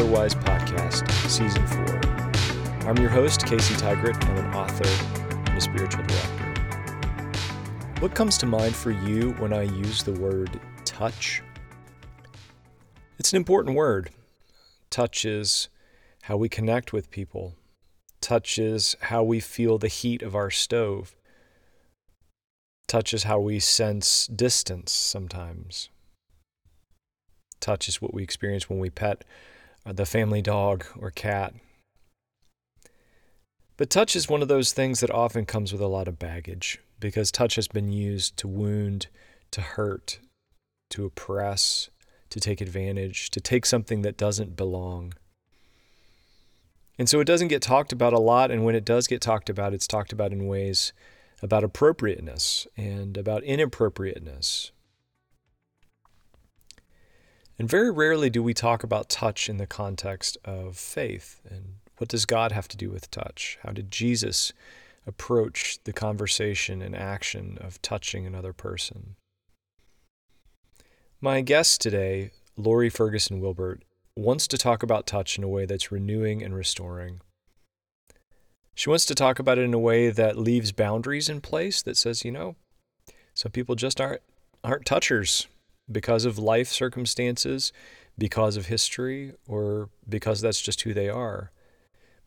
Otherwise Podcast, Season 4. I'm your host, Casey Tygrett. I'm an author and a spiritual director. What comes to mind for you when I use the word touch? It's an important word. Touch is how we connect with people, touch is how we feel the heat of our stove, touch is how we sense distance sometimes. Touch is what we experience when we pet the family dog or cat. But touch is one of those things that often comes with a lot of baggage because touch has been used to wound, to hurt, to oppress, to take advantage, to take something that doesn't belong. And so it doesn't get talked about a lot. And when it does get talked about, it's talked about in ways about appropriateness and about inappropriateness. And very rarely do we talk about touch in the context of faith. And what does God have to do with touch? How did Jesus approach the conversation and action of touching another person? My guest today, Lore Ferguson Wilbert, wants to talk about touch in a way that's renewing and restoring. She wants to talk about it in a way that leaves boundaries in place that says, you know, some people just aren't aren't touchers because of life circumstances, because of history, or because that's just who they are.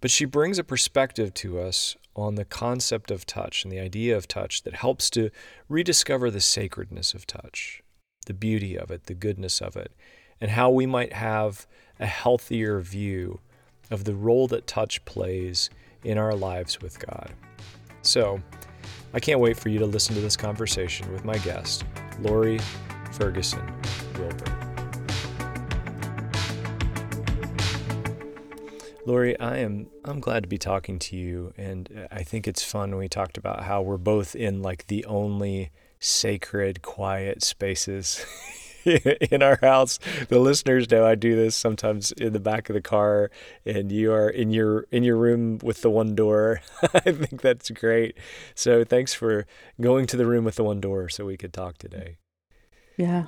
But she brings a perspective to us on the concept of touch and the idea of touch that helps to rediscover the sacredness of touch, the beauty of it, the goodness of it, and how we might have a healthier view of the role that touch plays in our lives with God. So, I can't wait for you to listen to this conversation with my guest, Lore Ferguson Wilbert. Lore, I am I'm glad to be talking to you and I think it's fun when we talked about how we're both in like the only sacred quiet spaces in our house. The listeners know I do this sometimes in the back of the car and you are in your in your room with the one door. I think that's great. So thanks for going to the room with the one door so we could talk today. Yeah.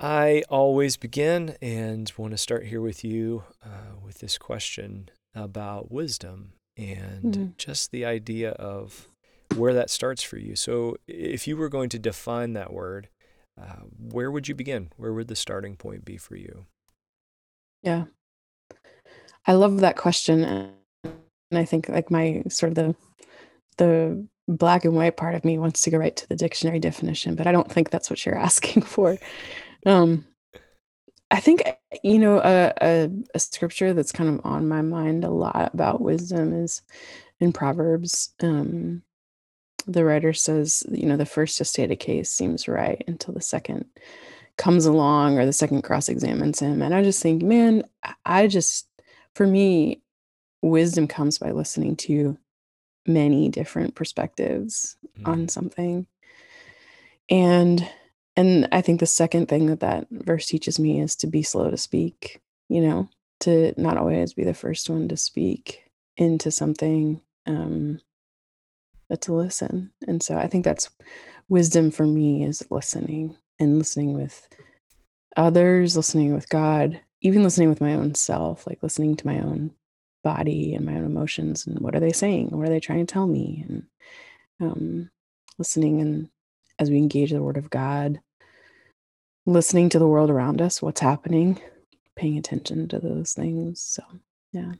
I always begin and want to start here with you uh, with this question about wisdom and mm-hmm. just the idea of where that starts for you. So, if you were going to define that word, uh, where would you begin? Where would the starting point be for you? Yeah. I love that question. And I think like my sort of the the black and white part of me wants to go right to the dictionary definition, but I don't think that's what you're asking for. Um, I think you know a, a, a scripture that's kind of on my mind a lot about wisdom is in Proverbs. Um, the writer says, you know, the first to state a case seems right until the second comes along or the second cross examines him. And I just think, man, I just, for me, wisdom comes by listening to many different perspectives mm. on something and and i think the second thing that that verse teaches me is to be slow to speak you know to not always be the first one to speak into something um but to listen and so i think that's wisdom for me is listening and listening with others listening with god even listening with my own self like listening to my own body and my own emotions and what are they saying what are they trying to tell me and um, listening and as we engage the word of god listening to the world around us what's happening paying attention to those things so yeah.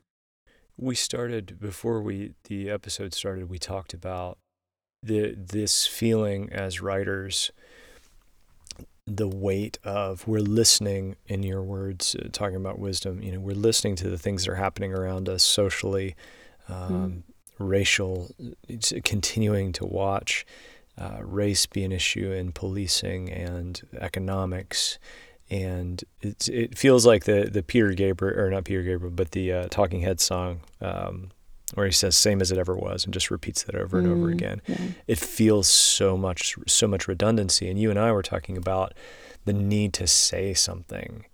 We started before we the episode started we talked about the this feeling as writers the weight of we're listening in your words uh, talking about wisdom you know we're listening to the things that are happening around us socially um, mm. racial continuing to watch uh, race be an issue in policing and economics and it feels like the the Peter Gabriel or not Peter Gabriel but the uh, Talking Head song um, where he says same as it ever was and just repeats that over and mm, over again yeah. it feels so much so much redundancy and you and i were talking about the need to say something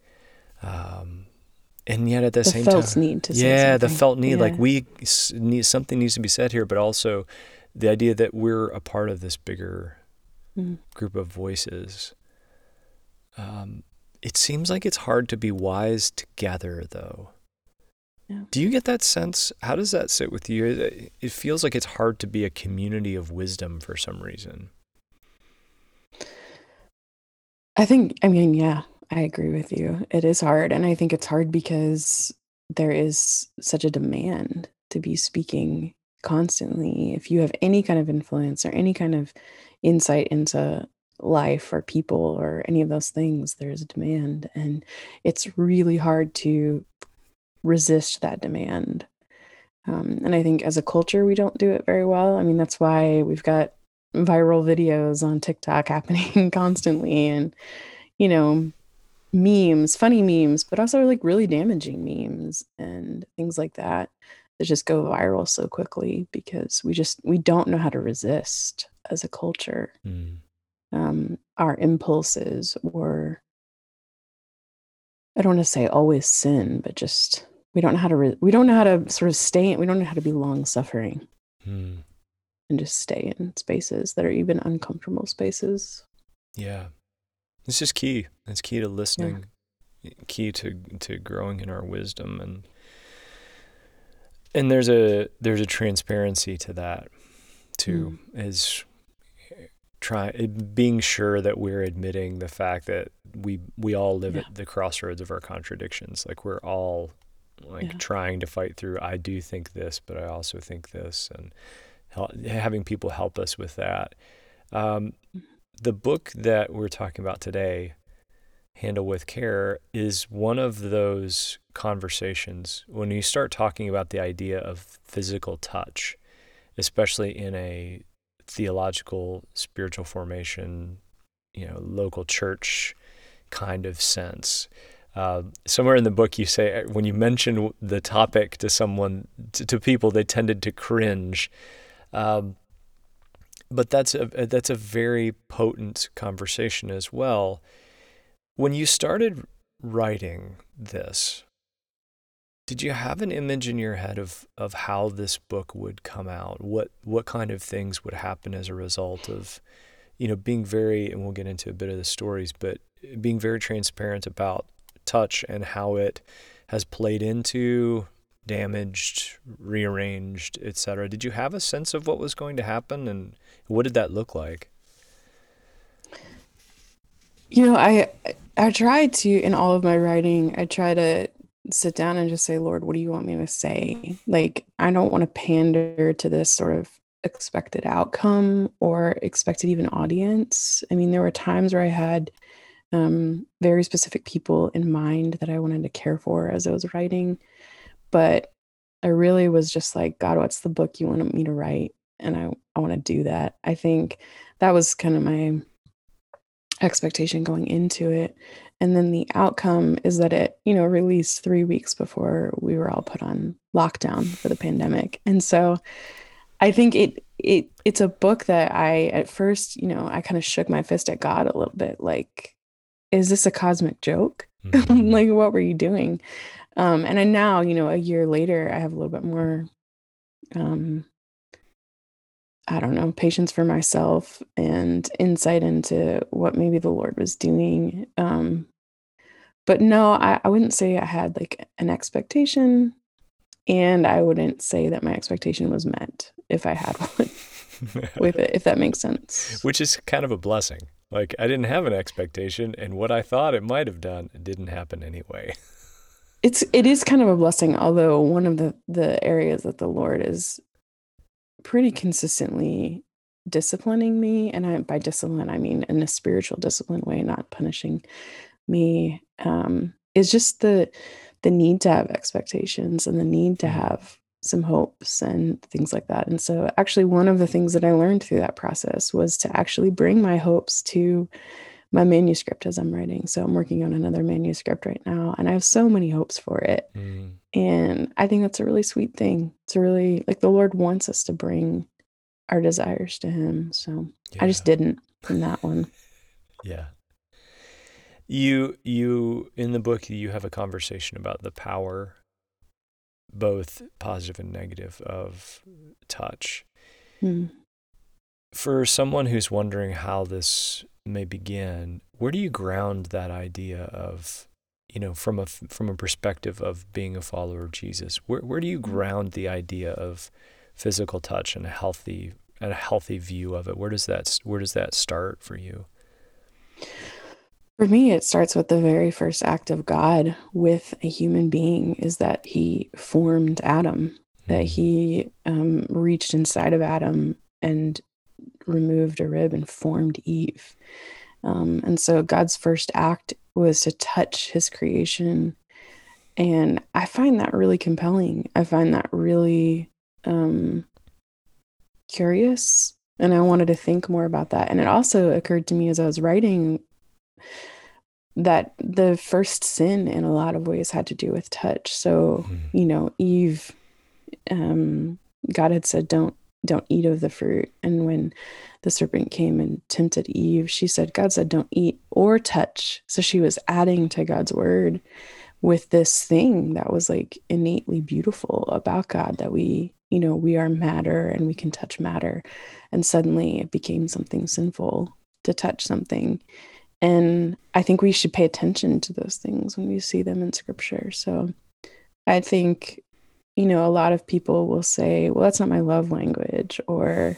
um, and yet at the, the same felt time need to yeah the felt need yeah. like we need something needs to be said here but also the idea that we're a part of this bigger mm. group of voices um, It seems like it's hard to be wise together, though. Yeah. Do you get that sense? How does that sit with you? It, it feels like it's hard to be a community of wisdom for some reason. I think, I mean, yeah, I agree with you. It is hard. And I think it's hard because there is such a demand to be speaking constantly. If you have any kind of influence or any kind of insight into life or people or any of those things, there's a demand. And it's really hard to resist that demand. Um, and I think as a culture, we don't do it very well. I mean, that's why we've got viral videos on TikTok happening constantly and, you know, memes, funny memes, but also like really damaging memes and things like that that just go viral so quickly because we just we don't know how to resist as a culture Mm. um, our impulses or I don't want to say always sin, but just we don't know how to re- we don't know how to sort of stay. in, We don't know how to be long suffering Mm. and just stay in spaces that are even uncomfortable spaces. Yeah. This is key. It's key to listening, key to to growing in our wisdom and and there's a there's a transparency to that too is try being sure that we're admitting the fact that we we all live Yeah. at the crossroads of our contradictions like we're all like Yeah. trying to fight through I do think this but I also think this and hel- having people help us with that um, the book that we're talking about today handle with care is one of those conversations when you start talking about the idea of physical touch especially in a theological spiritual formation you know local church kind of sense uh, somewhere in the book you say when you mention the topic to someone to, to people they tended to cringe. Um, but that's a that's a very potent conversation as well. When you started writing this did you have an image in your head of of how this book would come out? What what kind of things would happen as a result of you know being very and we'll get into a bit of the stories but being very transparent about touch and how it has played into damaged rearranged etc did you have a sense of what was going to happen and what did that look like You know, I I try to in all of my writing, I try to sit down and just say, Lord, what do you want me to say? Like, I don't want to pander to this sort of expected outcome or expected even audience. I mean, there were times where I had um, very specific people in mind that I wanted to care for as I was writing, but I really was just like, God, what's the book you wanted me to write? And I, I want to do that. I think that was kind of my expectation going into it. And then the outcome is that it, you know, released three weeks before we were all put on lockdown for the pandemic. And so I think it it it's a book that I at first, you know, I kind of shook my fist at God a little bit, like, is this a cosmic joke? Mhm. like what were you doing? Um, and I now, you know, a year later, I have a little bit more um I don't know, patience for myself and insight into what maybe the Lord was doing. Um, but no, I, I wouldn't say I had like an expectation, and I wouldn't say that my expectation was met if I had one with it, if that makes sense. which is kind of a blessing like i didn't have an expectation and what i thought it might have done didn't happen anyway It's it is kind of a blessing, although one of the the areas that the Lord is pretty consistently disciplining me, and I by discipline I mean in a spiritual discipline way, not punishing me, um, is just the the need to have expectations and the need to Mm. have some hopes and things like that. And so actually one of the things that I learned through that process was to actually bring my hopes to my manuscript as I'm writing. So I'm working on another manuscript right now and I have so many hopes for it. Mm. And I think that's a really sweet thing. It's a really like the Lord wants us to bring our desires to him. So I just didn't in that one. Yeah. You you in the book you have a conversation about the power both positive and negative of touch. Hmm. For someone who's wondering how this may begin, where do you ground that idea of, you know, from a from a perspective of being a follower of Jesus? Where where do you mm-hmm. ground the idea of physical touch and a healthy and a healthy view of it? Where does that where does that start for you? For me, it starts with the very first act of God with a human being is that he formed Adam, that mm-hmm. he um, reached inside of Adam and removed a rib and formed Eve. Um, and so God's first act was to touch his creation. And I find that really compelling. I find that really um, curious. And I wanted to think more about that. And it also occurred to me as I was writing that the first sin in a lot of ways had to do with touch. So, mm-hmm. you know, Eve, um, God had said, don't don't eat of the fruit. And when the serpent came and tempted Eve, she said, God said, don't eat or touch. So she was adding to God's word with this thing that was like innately beautiful about God that we, you know, we are matter and we can touch matter. And suddenly it became something sinful to touch something. And I think we should pay attention to those things when we see them in scripture. So I think you know, a lot of people will say, well, that's not my love language, or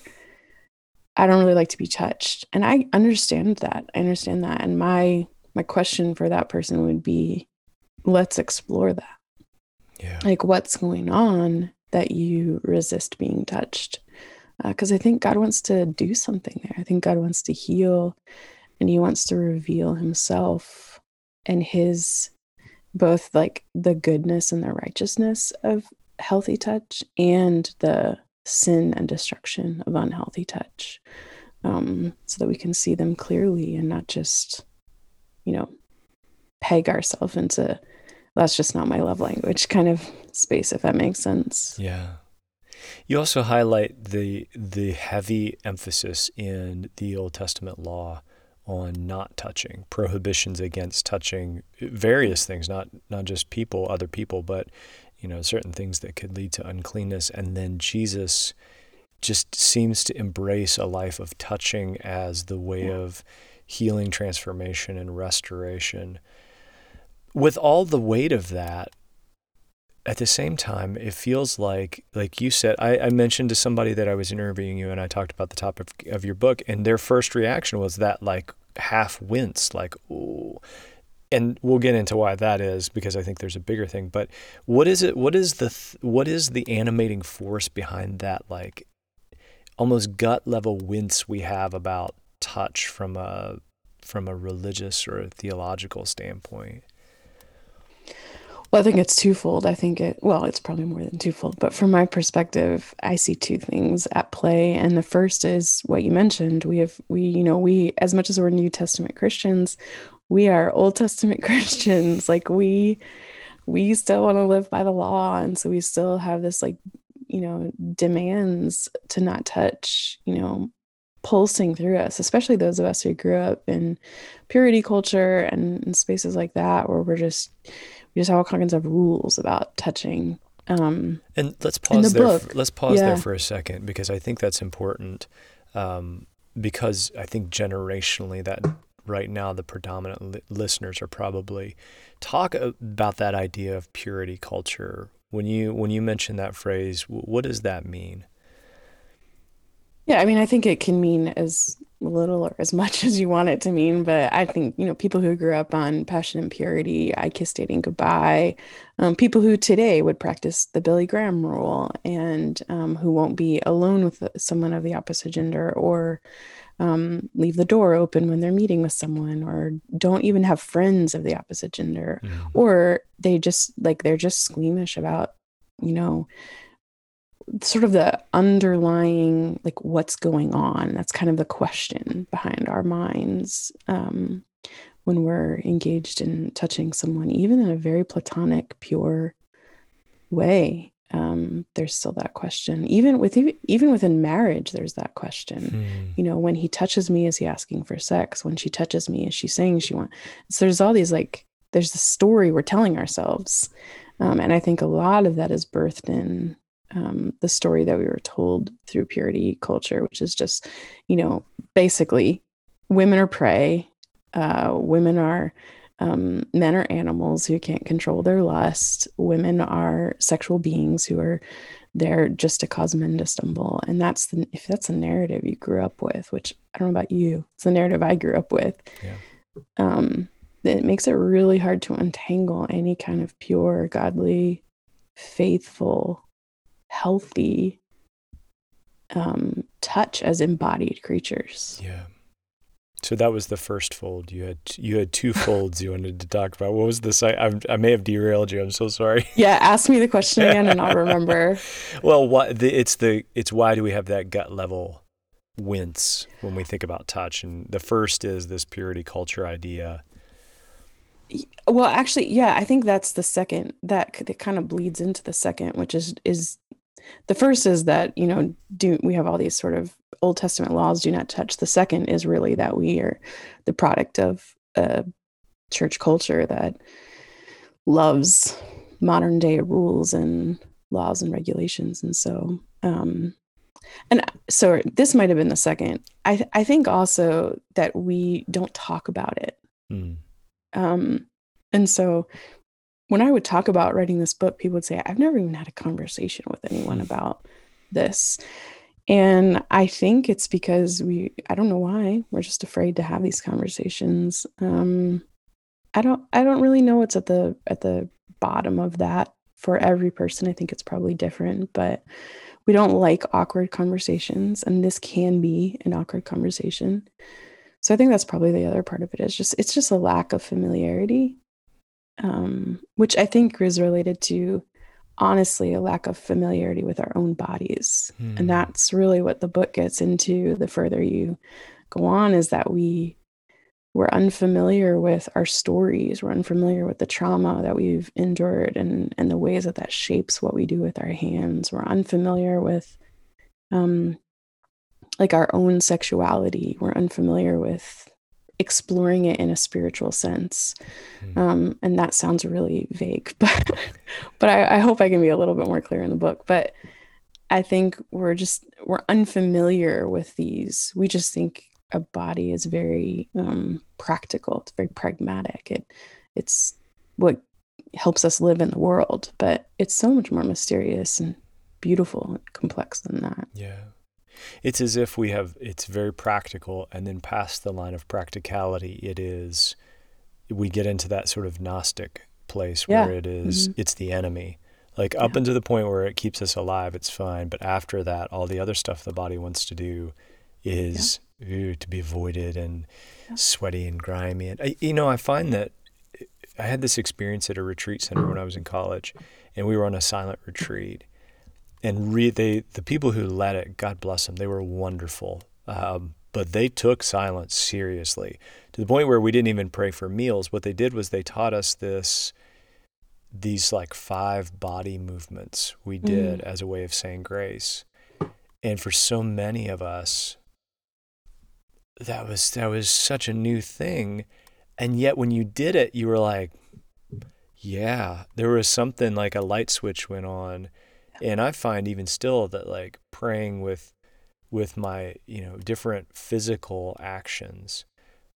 I don't really like to be touched. And I understand that. I understand that. And my my question for that person would be, let's explore that. Yeah. Like what's going on that you resist being touched? Because uh, I think God wants to do something there. I think God wants to heal and he wants to reveal himself and his both like the goodness and the righteousness of healthy touch and the sin and destruction of unhealthy touch um, so that we can see them clearly and not just, you know, peg ourselves into that's just not my love language kind of space, if that makes sense. Yeah. You also highlight the the heavy emphasis in the Old Testament law on not touching, prohibitions against touching various things, not not just people, other people, but you know, certain things that could lead to uncleanness. And then Jesus just seems to embrace a life of touching as the way of healing, transformation, and restoration. With all the weight of that, at the same time, it feels like, like you said, I, I, mentioned to somebody that I was interviewing you and I talked about the topic of your book, and their first reaction was that like half wince, like, ooh, and we'll get into why that is because I think there's a bigger thing. But what is it? What is the th- what is the animating force behind that? Like almost gut level wince we have about touch from a from a religious or a theological standpoint. Well, I think it's twofold. I think it, well, it's probably more than twofold, but from my perspective, I see two things at play. And the first is what you mentioned. We have, we, you know, we, as much as we're New Testament Christians, we are Old Testament Christians. Like we we still want to live by the law. And so we still have this like, you know, demands to not touch, you know, pulsing through us, especially those of us who grew up in purity culture and, spaces like that where we're just we just have all kinds of rules about touching. Um, and let's pause the there. For, let's pause yeah. there for a second because I think that's important. Um, because I think generationally that right now the predominant li- listeners are probably talk about that idea of purity culture when you when you mention that phrase what does that mean yeah i mean i think it can mean as little or as much as you want it to mean but i think you know people who grew up on passion and purity i kiss dating goodbye um, people who today would practice the billy graham rule and um, who won't be alone with someone of the opposite gender or um, leave the door open when they're meeting with someone or don't even have friends of the opposite gender mm. or they just like they're just squeamish about you know sort of the underlying like what's going on that's kind of the question behind our minds um, when we're engaged in touching someone even in a very platonic pure way um, there's still that question. Even with even within marriage, there's that question. Hmm. You know, when he touches me, is he asking for sex? When she touches me, is she saying she wants? So there's all these like there's the story we're telling ourselves, um, and I think a lot of that is birthed in um, the story that we were told through purity culture, which is just, you know, basically women are prey. Uh, women are um, men are animals who can't control their lust. Women are sexual beings who are there just to cause men to stumble. And that's the if that's a narrative you grew up with, which I don't know about you, it's the narrative I grew up with. Yeah. Um, it makes it really hard to untangle any kind of pure, godly, faithful, healthy um, touch as embodied creatures. Yeah. So that was the first fold. You had you had two folds you wanted to talk about. What was the site? I, I may have derailed you. I'm so sorry. Yeah, ask me the question again, and I'll remember. well, what the, it's the it's why do we have that gut level wince when we think about touch? And the first is this purity culture idea. Well, actually, yeah, I think that's the second that that kind of bleeds into the second, which is is the first is that you know do we have all these sort of Old Testament laws do not touch. The second is really that we are the product of a church culture that loves modern day rules and laws and regulations. And so, um, and so this might have been the second. I, th- I think also that we don't talk about it. Mm. Um, and so when I would talk about writing this book, people would say, I've never even had a conversation with anyone hmm. about this. And I think it's because we, I don't know why, we're just afraid to have these conversations. Um, I don't, I don't really know what's at the, at the bottom of that for every person. I think it's probably different, but we don't like awkward conversations. And this can be an awkward conversation. So I think that's probably the other part of it is just, it's just a lack of familiarity, um, which I think is related to honestly a lack of familiarity with our own bodies. Hmm. And that's really what the book gets into the further you go on is that we we're unfamiliar with our stories we're unfamiliar with the trauma that we've endured and and the ways that that shapes what we do with our hands we're unfamiliar with um like our own sexuality we're unfamiliar with exploring it in a spiritual sense. Mm. Um, and that sounds really vague, but but I, I, hope I can be a little bit more clear in the book. But I think we're just we're unfamiliar with these. We just think a body is very um, practical. It's very pragmatic. It it's what helps us live in the world, but it's so much more mysterious and beautiful and complex than that. Yeah. It's as if we have, it's very practical, and then past the line of practicality, it is, we get into that sort of Gnostic place where it is, mm-hmm. it's the enemy. Like up yeah. into the point where it keeps us alive, it's fine. But after that, all the other stuff the body wants to do is yeah. ooh, to be avoided and sweaty and grimy. And I, you know, I find that I had this experience at a retreat center when I was in college, and we were on a silent retreat and re- they the people who led it, God bless them, they were wonderful. Um, but they took silence seriously to the point where we didn't even pray for meals. What they did was they taught us this these like five body movements we did mm. as a way of saying grace. And for so many of us, that was that was such a new thing. And yet when you did it, you were like, yeah, there was something like a light switch went on and i find even still that like praying with with my you know different physical actions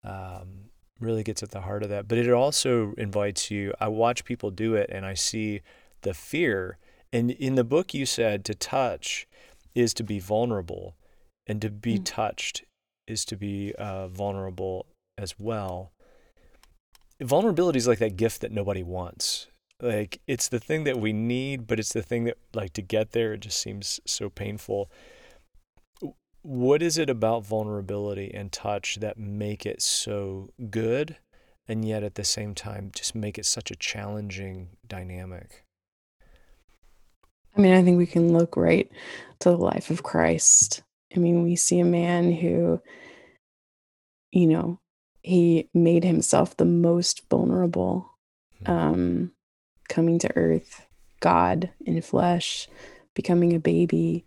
um, really gets at the heart of that. But it also invites you i watch people do it and i see the fear. And in the book you said to touch is to be vulnerable and to be mm. touched is to be uh, vulnerable as well. Vulnerability is like that gift that nobody wants like it's the thing that we need but it's the thing that like to get there it just seems so painful. What is it about vulnerability and touch that make it so good and yet at the same time just make it such a challenging dynamic? I mean i think we can look right to the life of christ. I mean we see a man who you know he made himself the most vulnerable hmm. um coming to earth, God in flesh, becoming a baby,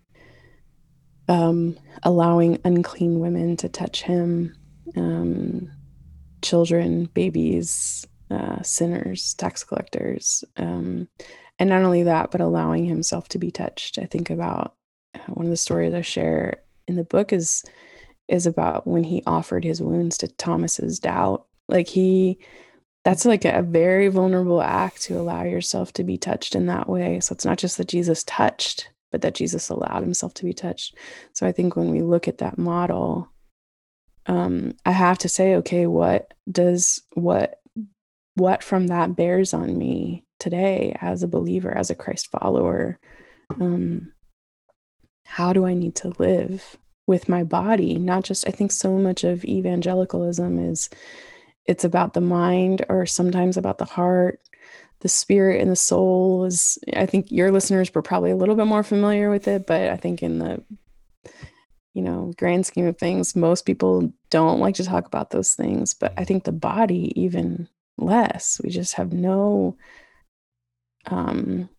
um, allowing unclean women to touch him, um, children, babies, uh, sinners, tax collectors. Um, and not only that, but allowing himself to be touched. I think about uh, one of the stories I share in the book is is about when he offered his wounds to Thomas's doubt. Like he that's like a very vulnerable act to allow yourself to be touched in that way. So it's not just that Jesus touched, but that Jesus allowed himself to be touched. So I think when we look at that model, um, I have to say, okay, what does what what from that bears on me today as a believer, as a Christ follower? Um, how do I need to live with my body? Not just, I think so much of evangelicalism is it's about the mind or sometimes about the heart. The spirit and the soul is, I think your listeners were probably a little bit more familiar with it, but I think in the you know, grand scheme of things, most people don't like to talk about those things. But I think the body, even less. We just have no um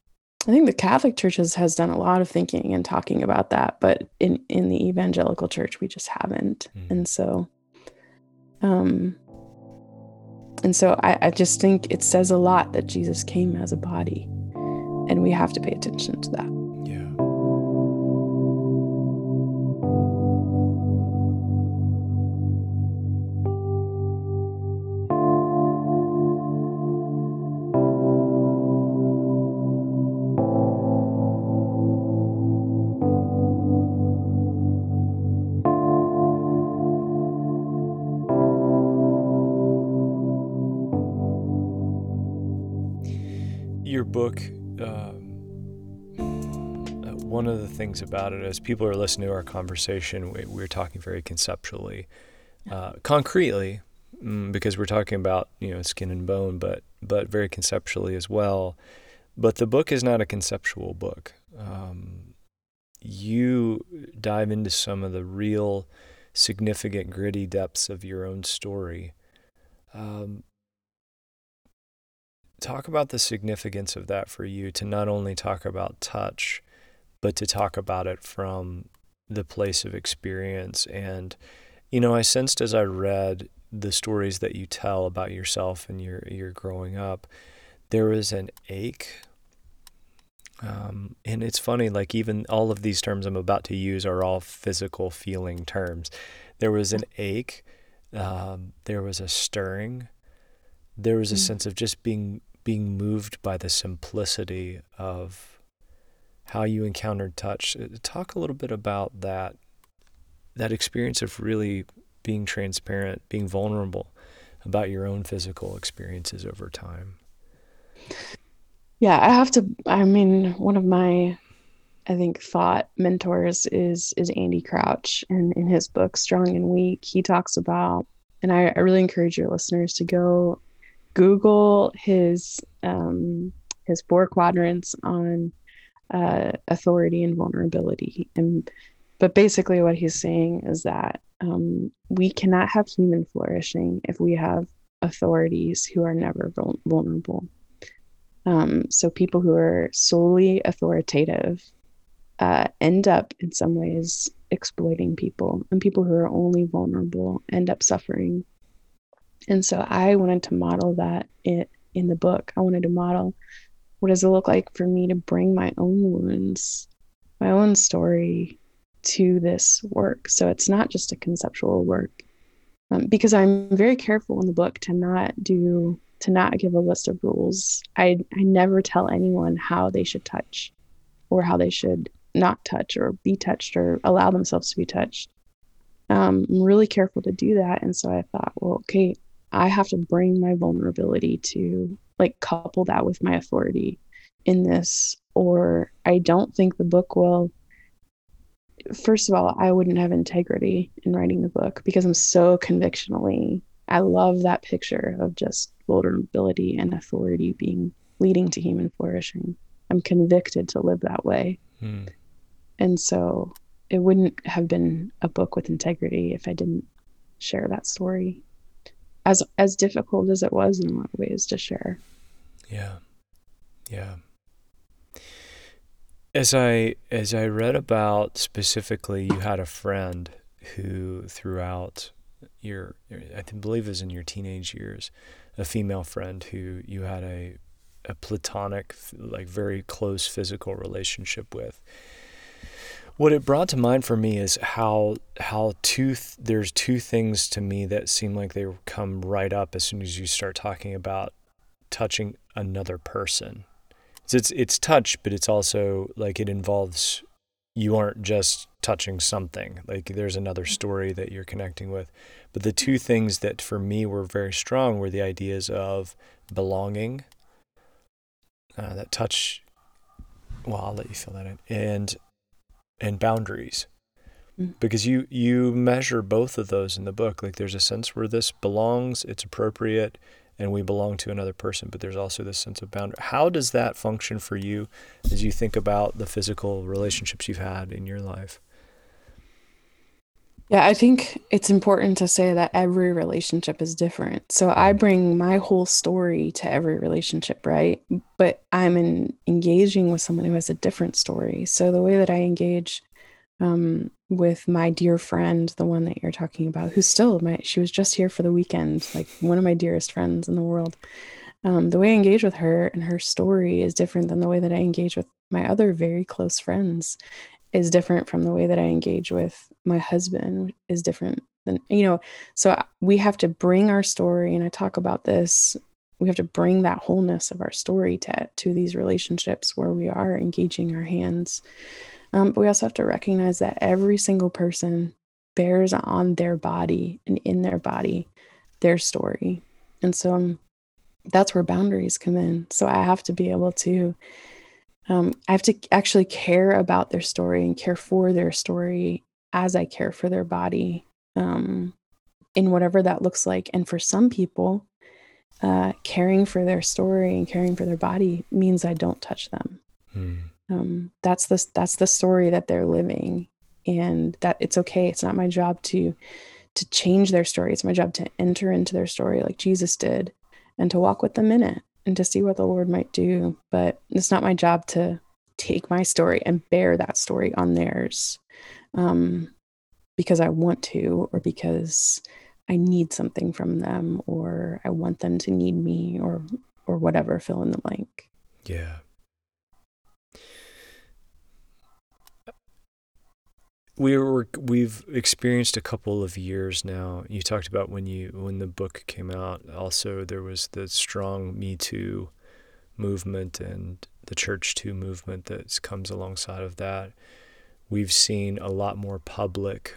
I think the Catholic Church has, has done a lot of thinking and talking about that, but in, in the evangelical church we just haven't. Mm. And so um and so I, I just think it says a lot that Jesus came as a body. And we have to pay attention to that. Book, um, uh, one of the things about it is people are listening to our conversation, we, we're talking very conceptually, uh, concretely, mm, because we're talking about you know skin and bone, but but very conceptually as well. But the book is not a conceptual book. Um, you dive into some of the real significant, gritty depths of your own story. Um, talk about the significance of that for you to not only talk about touch, but to talk about it from the place of experience. And, you know, I sensed as I read the stories that you tell about yourself and your, your growing up, there was an ache. Um, and it's funny, like, even all of these terms I'm about to use are all physical feeling terms. There was an ache, um, there was a stirring, there was a mm. sense of just being being moved by the simplicity of how you encountered touch. Uh, talk a little bit about that that experience of really being transparent, being vulnerable about your own physical experiences over time. Yeah, I have to I mean, one of my I think thought mentors is is Andy Crouch and in his book Strong and Weak, he talks about and I, I really encourage your listeners to go Google his um, his four quadrants on uh, authority and vulnerability. And but basically, what he's saying is that um, we cannot have human flourishing if we have authorities who are never vul- vulnerable. Um, so people who are solely authoritative uh, end up in some ways exploiting people, and people who are only vulnerable end up suffering and so I wanted to model that it in the book. I wanted to model what does it look like for me to bring my own wounds, my own story to this work. So it's not just a conceptual work. Um, because I'm very careful in the book to not do to not give a list of rules. I I never tell anyone how they should touch or how they should not touch or be touched or allow themselves to be touched. Um, I'm really careful to do that. And so I thought, well, okay, I have to bring my vulnerability to like couple that with my authority in this, or I don't think the book will. First of all, I wouldn't have integrity in writing the book because I'm so convictionally. I love that picture of just vulnerability and authority being leading to human flourishing. I'm convicted to live that way. Hmm. And so it wouldn't have been a book with integrity if I didn't share that story as as difficult as it was in a lot of ways to share. Yeah. Yeah. As I as I read about specifically you had a friend who throughout your I believe it was in your teenage years, a female friend who you had a a platonic like very close physical relationship with. What it brought to mind for me is how how two th- there's two things to me that seem like they come right up as soon as you start talking about touching another person. So it's it's touch, but it's also like it involves you aren't just touching something. Like there's another story that you're connecting with. But the two things that for me were very strong were the ideas of belonging. Uh, that touch. Well, I'll let you fill that in. And and boundaries. Mm. because you you measure both of those in the book. Like there's a sense where this belongs it's appropriate and we belong to another person but there's also this sense of boundary. How does that function for you as you think about the physical relationships you've had in your life yeah, I think it's important to say that every relationship is different. So I bring my whole story to every relationship, right? But I'm in, engaging with someone who has a different story. So the way that I engage um, with my dear friend, the one that you're talking about, who's still my, she was just here for the weekend, like one of my dearest friends in the world. Um, the way I engage with her and her story is different than the way that I engage with my other very close friends is different from the way that I engage with my husband is different than you know so we have to bring our story and I talk about this we have to bring that wholeness of our story to to these relationships where we are engaging our hands. Um, but we also have to recognize that every single person bears on their body and in their body their story. And so um, that's where boundaries come in. So I have to be able to um, I have to actually care about their story and care for their story as I care for their body um, in whatever that looks like. And for some people, uh, caring for their story and caring for their body means I don't touch them. Hmm. Um, that's the that's the story that they're living, and that it's okay. It's not my job to to change their story. It's my job to enter into their story like Jesus did, and to walk with them in it and to see what the Lord might do. But it's not my job to take my story and bear that story on theirs um, because I want to or because I need something from them or I want them to need me or or whatever fill in the blank. Yeah. We were we've experienced a couple of years now. You talked about when you when the book came out. Also, there was the strong Me Too movement and the Church Too movement that comes alongside of that. We've seen a lot more public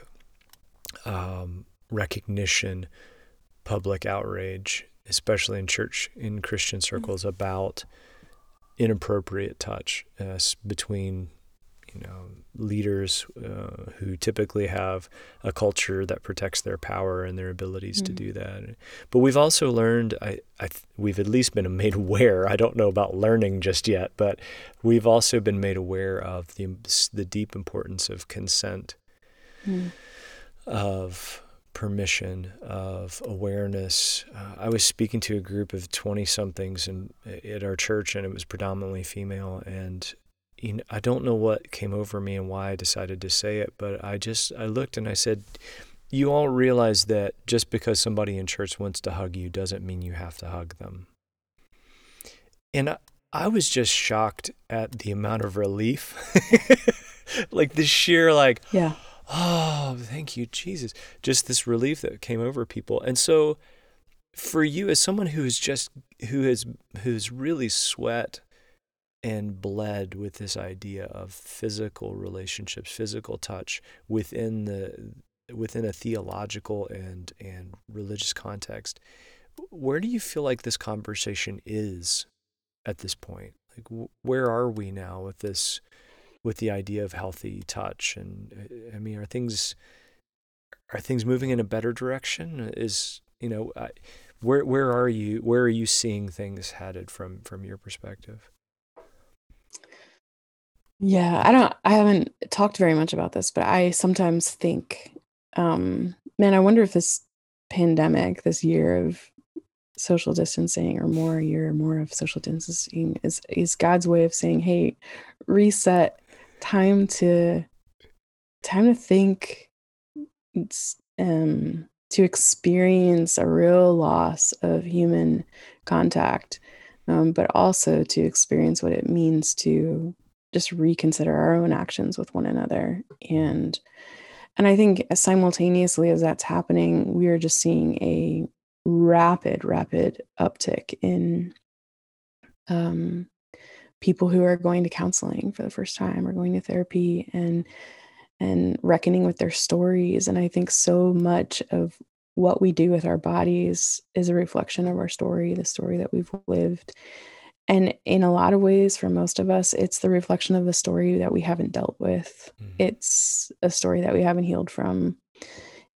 um, recognition, public outrage, especially in church in Christian circles, mm-hmm. about inappropriate touch uh, between you know leaders uh, who typically have a culture that protects their power and their abilities mm-hmm. to do that. But we've also learned, I, I, we've at least been made aware. I don't know about learning just yet, but we've also been made aware of the the deep importance of consent, mm. of permission, of awareness. Uh, I was speaking to a group of twenty somethings in at our church, and it was predominantly female, and you know, I don't know what came over me and why I decided to say it, but I just I looked and I said, "You all realize that just because somebody in church wants to hug you doesn't mean you have to hug them." And I, I was just shocked at the amount of relief, like the sheer like, yeah, oh, thank you, Jesus, just this relief that came over people, and so for you as someone who is just who has who's really sweat and bled with this idea of physical relationships, physical touch within the within a theological and and religious context. Where do you feel like this conversation is at this point? Like where are we now with this with the idea of healthy touch and uh, I mean are things are things moving in a better direction? Is you know, I, where where are you where are you seeing things headed from from your perspective? Yeah, I don't I haven't talked very much about this, but I sometimes think, um, man, I wonder if this pandemic, this year of social distancing or more a year or more of social distancing is is God's way of saying, hey, reset, time to time to think um to experience a real loss of human contact, um, but also to experience what it means to just reconsider our own actions with one another. And and i think as simultaneously as that's happening we are just seeing a rapid rapid uptick in um, people who are going to counseling for the first time or going to therapy and and reckoning with their stories. And i think so much of what we do with our bodies is a reflection of our story the story that we've lived and in a lot of ways for most of us it's the reflection of the story that we haven't dealt with. Mm-hmm. it's a story that we haven't healed from.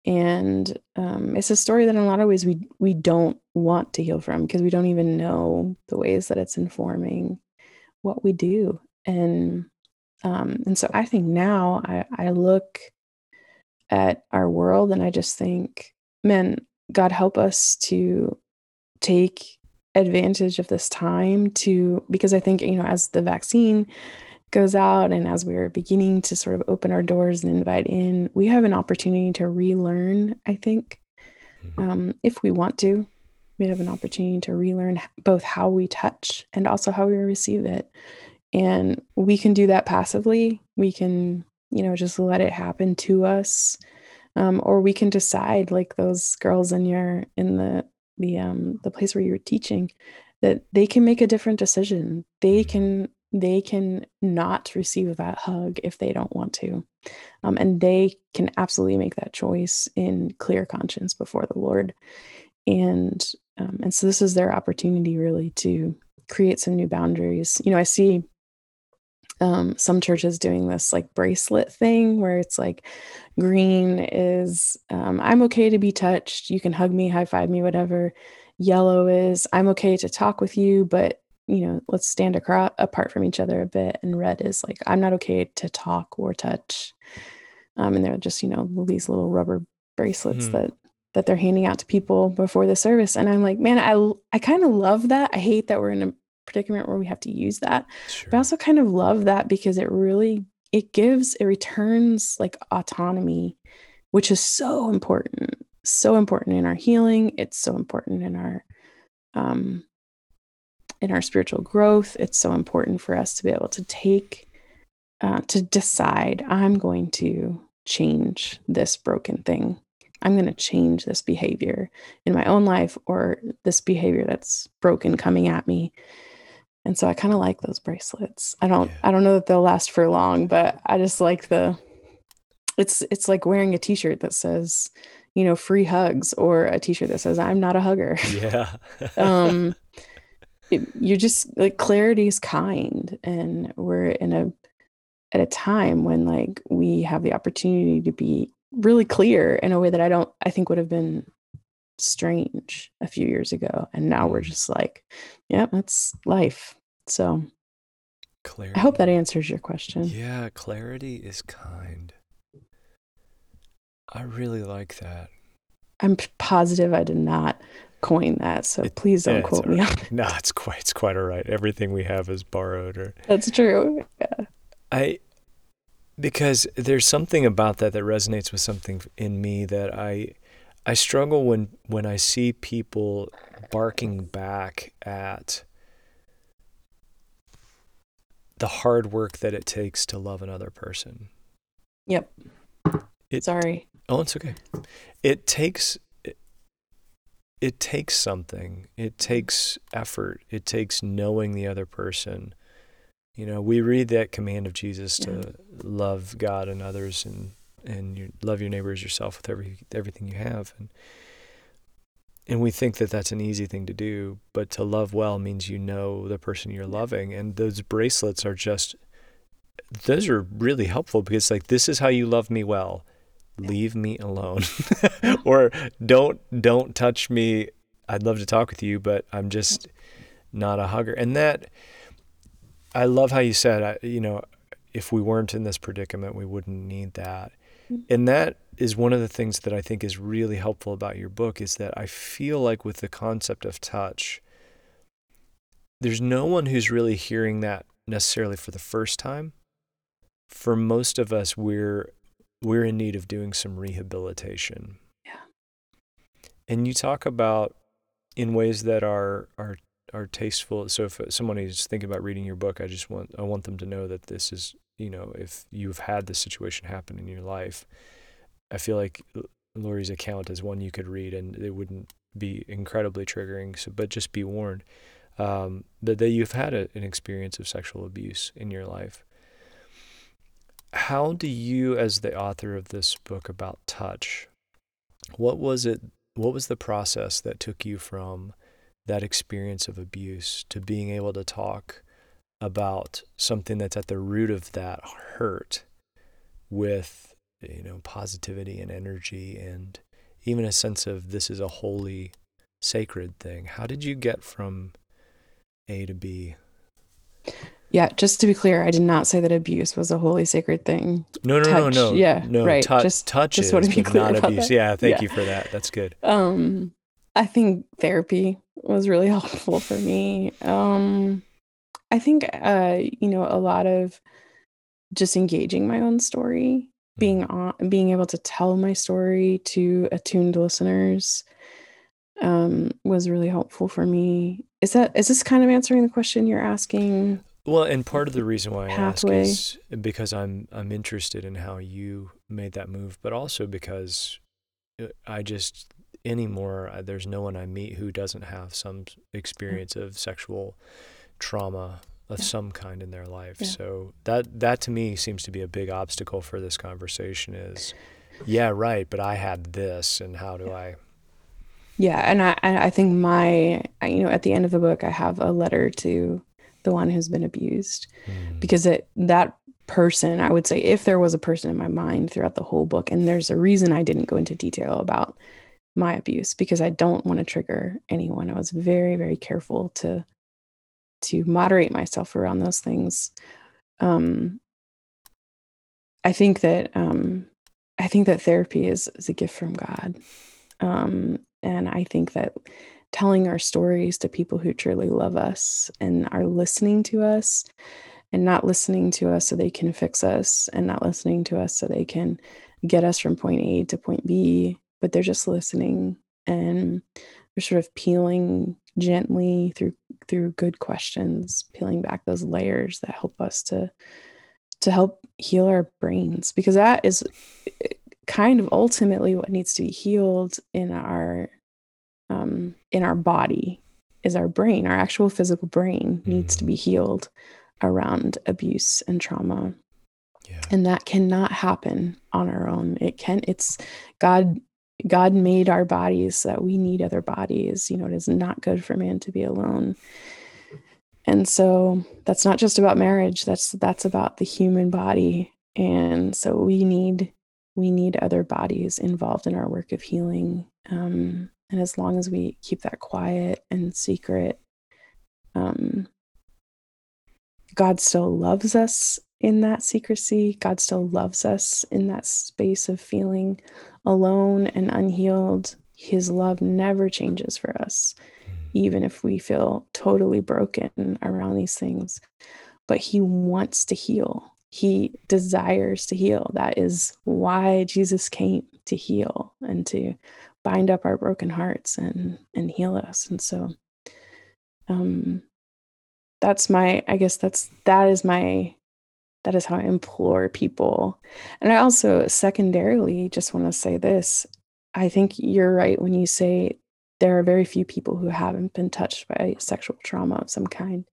And um, it's a story that in a lot of ways we we don't want to heal from because we don't even know the ways that it's informing what we do. And um, and so i think now I, I look at our world and i just think man god help us to take advantage of this time to because i think you know as the vaccine goes out and as we're beginning to sort of open our doors and invite in we have an opportunity to relearn i think. Mm-hmm. um, if we want to we have an opportunity to relearn both how we touch and also how we receive it. And we can do that passively. We can you know just let it happen to us. Um, or we can decide like those girls in your in the the um the place where you're teaching that they can make a different decision they mm-hmm. can they can not receive that hug if they don't want to. Um, and they can absolutely make that choice in clear conscience before the Lord. And um, and so this is their opportunity really to create some new boundaries. You know, I see um, some churches doing this like bracelet thing where it's like green is um, I'm okay to be touched. You can hug me, high five me, whatever. Yellow is I'm okay to talk with you, but you know, let's stand across, apart from each other a bit. And red is like, I'm not okay to talk or touch. Um, and they're just, you know, these little rubber bracelets mm. that that they're handing out to people before the service. And I'm like, man, I I kind of love that. I hate that we're in a predicament where we have to use that. Sure. But I also kind of love that because it really it gives it returns like autonomy, which is so important. So important in our healing. It's so important in our um in our spiritual growth. It's so important for us to be able to take, uh, to decide, I'm going to change this broken thing. I'm going to change this behavior in my own life or this behavior that's broken coming at me. And so I kind of like those bracelets. I don't yeah. I don't know that they'll last for long, but I just like the it's it's like wearing a t-shirt that says, you know, free hugs or a t-shirt that says I'm not a hugger. Yeah. um it, you're just like clarity is kind and we're in a at a time when like we have the opportunity to be really clear in a way that I don't I think would have been strange a few years ago and now we're mm. just like yeah that's life so clarity I hope that answers your question yeah clarity is kind I really like that I'm positive I did not coin that, so it, please don't quote me right. on it. No, it's quite it's quite all right. Everything we have is borrowed or That's true. Yeah. I because there's something about that that resonates with something in me that I I struggle when when I see people barking back at the hard work that it takes to love another person. Yep. It, Sorry. Oh, it's okay. It takes it takes something. It takes effort. It takes knowing the other person. You know, we read that command of Jesus to yeah. love God and others and and you love your neighbors yourself with every everything you have. And and we think that that's an easy thing to do, but to love well means you know the person you're loving. And those bracelets are just those are really helpful because like this is how you love me well. Leave me alone. Or don't don't touch me. I'd love to talk with you but i'm just not a hugger. And that i love how you said I, you know if we weren't in this predicament we wouldn't need that. And that is one of the things that i think is really helpful about your book is that i feel like with the concept of touch there's no one who's really hearing that necessarily for the first time for most of us we're we're in need of doing some rehabilitation. Yeah. And you talk about in ways that are are are tasteful. So if someone is thinking about reading your book, I just want I want them to know that this is you know if you've had this situation happen in your life, I feel like Lore's account is one you could read and it wouldn't be incredibly triggering. So, but just be warned um, that, that you've had a, an experience of sexual abuse in your life. How do you, as the author of this book about touch, what was it? What was the process that took you from that experience of abuse to being able to talk about something that's at the root of that hurt with you know positivity and energy and even a sense of this is a holy sacred thing. How did you get from a to b? Yeah just to be clear i did not say that abuse was a holy sacred thing. No no touch, no. No yeah no right. t- just touch just want to be clear not about abuse. that. yeah thank yeah. you for that. That's good. Um i think therapy was really helpful for me. Um i think uh you know a lot of just engaging my own story being on being able to tell my story to attuned listeners um, was really helpful for me. Is that is this kind of answering the question you're asking? Well, and part of the reason why I Pathway. ask is because I'm I'm interested in how you made that move, but also because uh, I just anymore there's no one I meet who doesn't have some experience of sexual trauma of yeah. some kind in their life. Yeah. So that that to me seems to be a big obstacle for this conversation is yeah, right, but I had this and how do yeah. I Yeah, and I I think my you know at the end of the book I have a letter to the one who's been abused mm. because it that person I would say if there was a person in my mind throughout the whole book and there's a reason I didn't go into detail about my abuse because I don't want to trigger anyone. I was very very careful to to moderate myself around those things. Um, I think that um, I think that therapy is is a gift from God, um, and I think that telling our stories to people who truly love us and are listening to us, and not listening to us so they can fix us, and not listening to us so they can get us from point A to point B, but they're just listening and they're sort of peeling gently through through good questions peeling back those layers that help us to to help heal our brains because that is eh, kind of ultimately what needs to be healed in our um in our body is our brain our actual physical brain needs to be Mm-hmm. healed around abuse and trauma yeah. and that cannot happen on our own it can it's god God made our bodies so that we need other bodies. You know, it is not good for man to be alone. And so that's not just about marriage. That's that's about the human body. And so we need we need other bodies involved in our work of healing. Um, and as long as we keep that quiet and secret, um, God still loves us in that secrecy. God still loves us in that space of feeling alone and unhealed. His love never changes for us, even if we feel totally broken around these things. But He wants to heal, He desires to heal. That is why Jesus came to heal and to bind up our broken hearts and and heal us and so um that's my i guess that's that is my that is how I implore people. And I also secondarily just want to say this. I think you're right when you say there are very few people who haven't been touched by sexual trauma of some kind.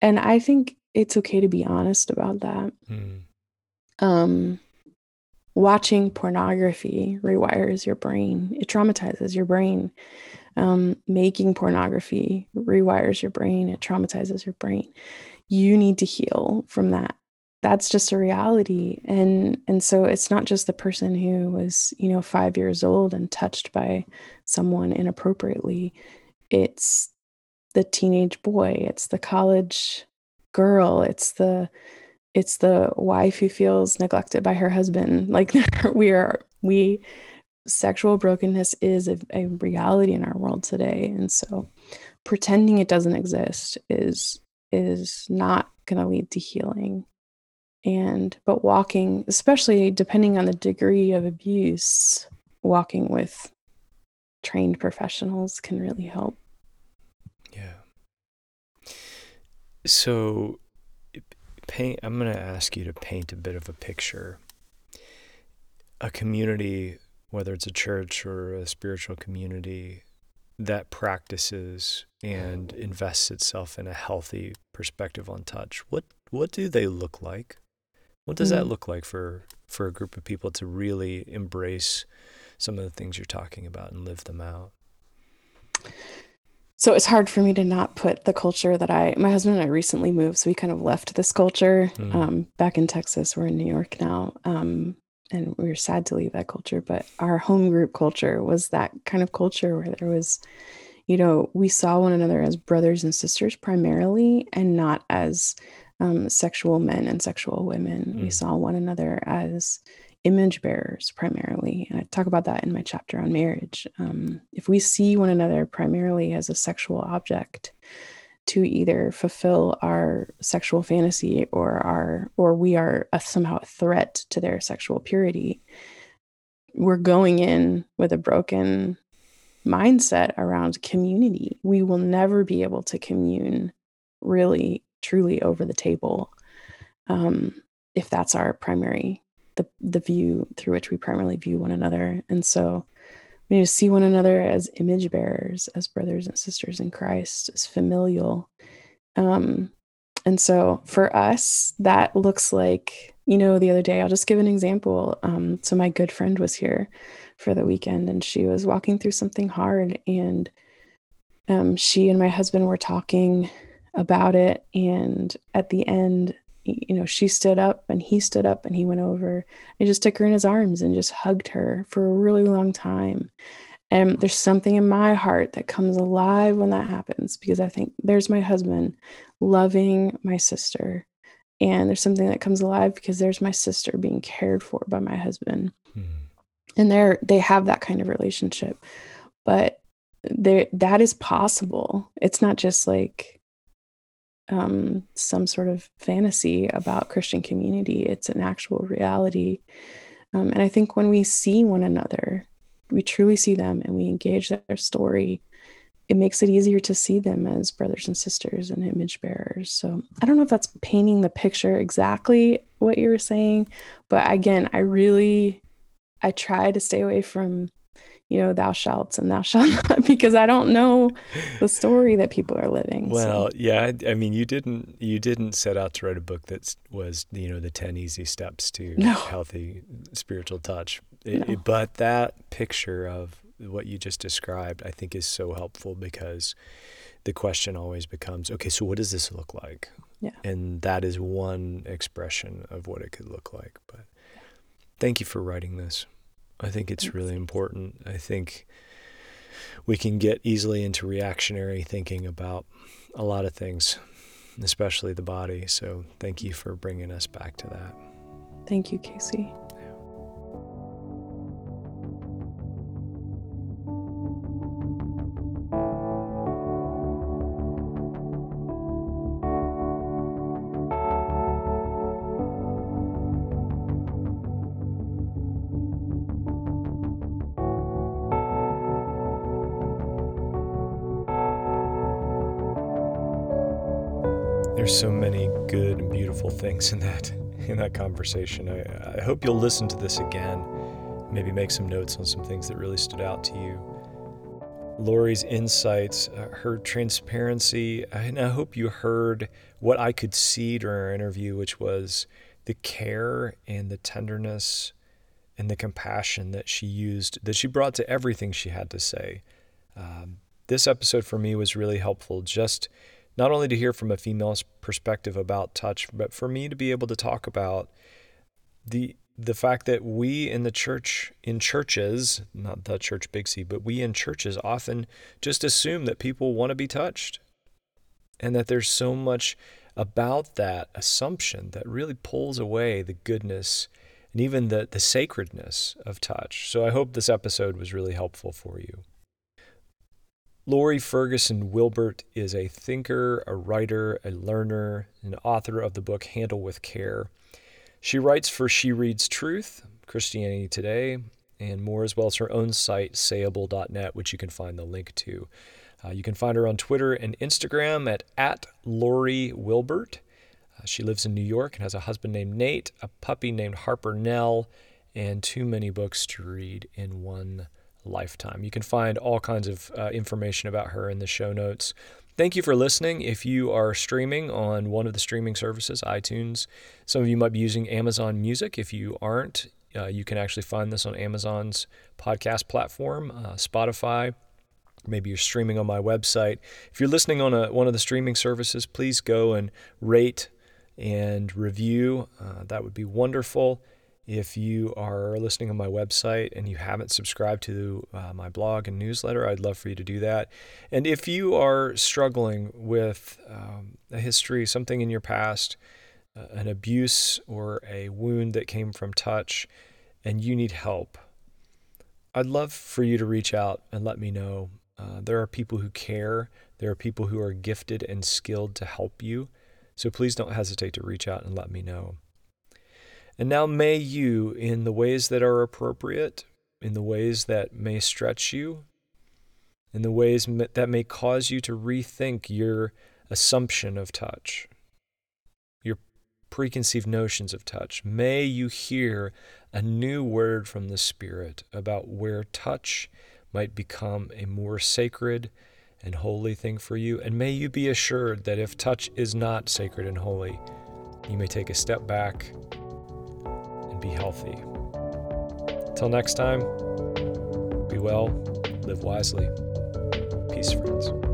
And I think it's okay to be honest about that. Mm. Um watching pornography rewires your brain. It traumatizes your brain. Um, making pornography rewires your brain. It traumatizes your brain. You need to heal from that that's just a reality. And and so it's not just the person who was you know 5 years old and touched by someone inappropriately. It's the teenage boy it's the college girl it's the it's the wife who feels neglected by her husband. Like we are we sexual brokenness is a, a reality in our world today. And so pretending it doesn't exist is is not going to lead to healing and but walking especially depending on the degree of abuse walking with trained professionals can really help yeah So, paint. I'm going to ask you to paint a bit of a picture. A community, whether it's a church or a spiritual community, that practices and invests itself in a healthy perspective on touch. What what do they look like? What does mm-hmm. that mm. look like for for a group of people to really embrace some of the things you're talking about and live them out? So it's hard for me to not put the culture that I, my husband and I recently moved. So we kind of left this culture mm. um, back in Texas. We're in New York now. Um, and we were sad to leave that culture. But our home group culture was that kind of culture where there was, you know, we saw one another as brothers and sisters primarily and not as um, sexual men and sexual women. Mm. We saw one another as image bearers primarily. And I talk about that in my chapter on marriage. Um, if we see one another primarily as a sexual object to either fulfill our sexual fantasy or our or we are a, somehow a threat to their sexual purity, we're going in with a broken mindset around community. We will never be able to commune really truly over the table um, if that's our primary the the view through which we primarily view one another. And so we need to see one another as image bearers as brothers and sisters in christ as familial. Um, and so for us that looks like you know the other day i'll just give an example. Um, so my good friend was here for the weekend and she was walking through something hard and um, she and my husband were talking about it. And at the end, you know, she stood up and he stood up and he went over and just took her in his arms and just hugged her for a really long time. And there's something in my heart that comes alive when that happens because I think there's my husband loving my sister. And there's something that comes alive because there's my sister being cared for by my husband. Hmm. And they're they have that kind of relationship. But there that is possible. It's not just like um, some sort of fantasy about Christian community. It's an actual reality. Um, and I think when we see one another, we truly see them and we engage their story, it makes it easier to see them as brothers and sisters and image bearers. So I don't know if that's painting the picture exactly what you were saying, but again, I really I try to stay away from you know, thou shalt and thou shalt not, because I don't know the story that people are living. Well, so. yeah, I, I, mean, you didn't you didn't set out to write a book that was you know the ten easy steps to no. healthy spiritual touch, it, no. it, but that picture of what you just described, I think, is so helpful because the question always becomes, okay, so what does this look like? Yeah, and that is one expression of what it could look like. But thank you for writing this. I think it's really important. I think we can get easily into reactionary thinking about a lot of things, especially the body. So thank you for bringing us back to that. Thank you, Casey. Things in that in that conversation. I, I hope you'll listen to this again, maybe make some notes on some things that really stood out to you. Lore's insights, uh, her transparency, and I hope you heard what I could see during our interview, which was the care and the tenderness and the compassion that she used, that she brought to everything she had to say. Um, this episode for me was really helpful just not only to hear from a female's perspective about touch, but for me to be able to talk about the the fact that we in the church in churches, not the church big C, but we in churches often just assume that people want to be touched. And that there's so much about that assumption that really pulls away the goodness and even the, the sacredness of touch. So I hope this episode was really helpful for you. Lore Ferguson Wilbert is a thinker, a writer, a learner, and author of the book Handle with Care. She writes for She Reads Truth, Christianity Today, and more, as well as her own site, sayable.net, which you can find the link to. Uh, you can find her on Twitter and Instagram at, at Lore Wilbert. Uh, she lives in New York and has a husband named Nate, a puppy named Harper Nelle, and too many books to read in one lifetime. You can find all kinds of uh, information about her in the show notes. Thank you for listening. If you are streaming on one of the streaming services, iTunes, some of you might be using Amazon Music. If you aren't, uh, you can actually find this on Amazon's podcast platform, uh, Spotify. Maybe you're streaming on my website. If you're listening on a, one of the streaming services, please go and rate and review. Uh, that would be wonderful. If you are listening on my website and you haven't subscribed to uh, my blog and newsletter, I'd love for you to do that. And if you are struggling with um, a history, something in your past, uh, an abuse or a wound that came from touch, and you need help, I'd love for you to reach out and let me know. Uh, there are people who care, there are people who are gifted and skilled to help you. So please don't hesitate to reach out and let me know. And now may you, in the ways that are appropriate, in the ways that may stretch you, in the ways that may cause you to rethink your assumption of touch, your preconceived notions of touch, may you hear a new word from the Spirit about where touch might become a more sacred and holy thing for you. And may you be assured that if touch is not sacred and holy, you may take a step back and be healthy. Till next time, be well, live wisely. Peace, friends.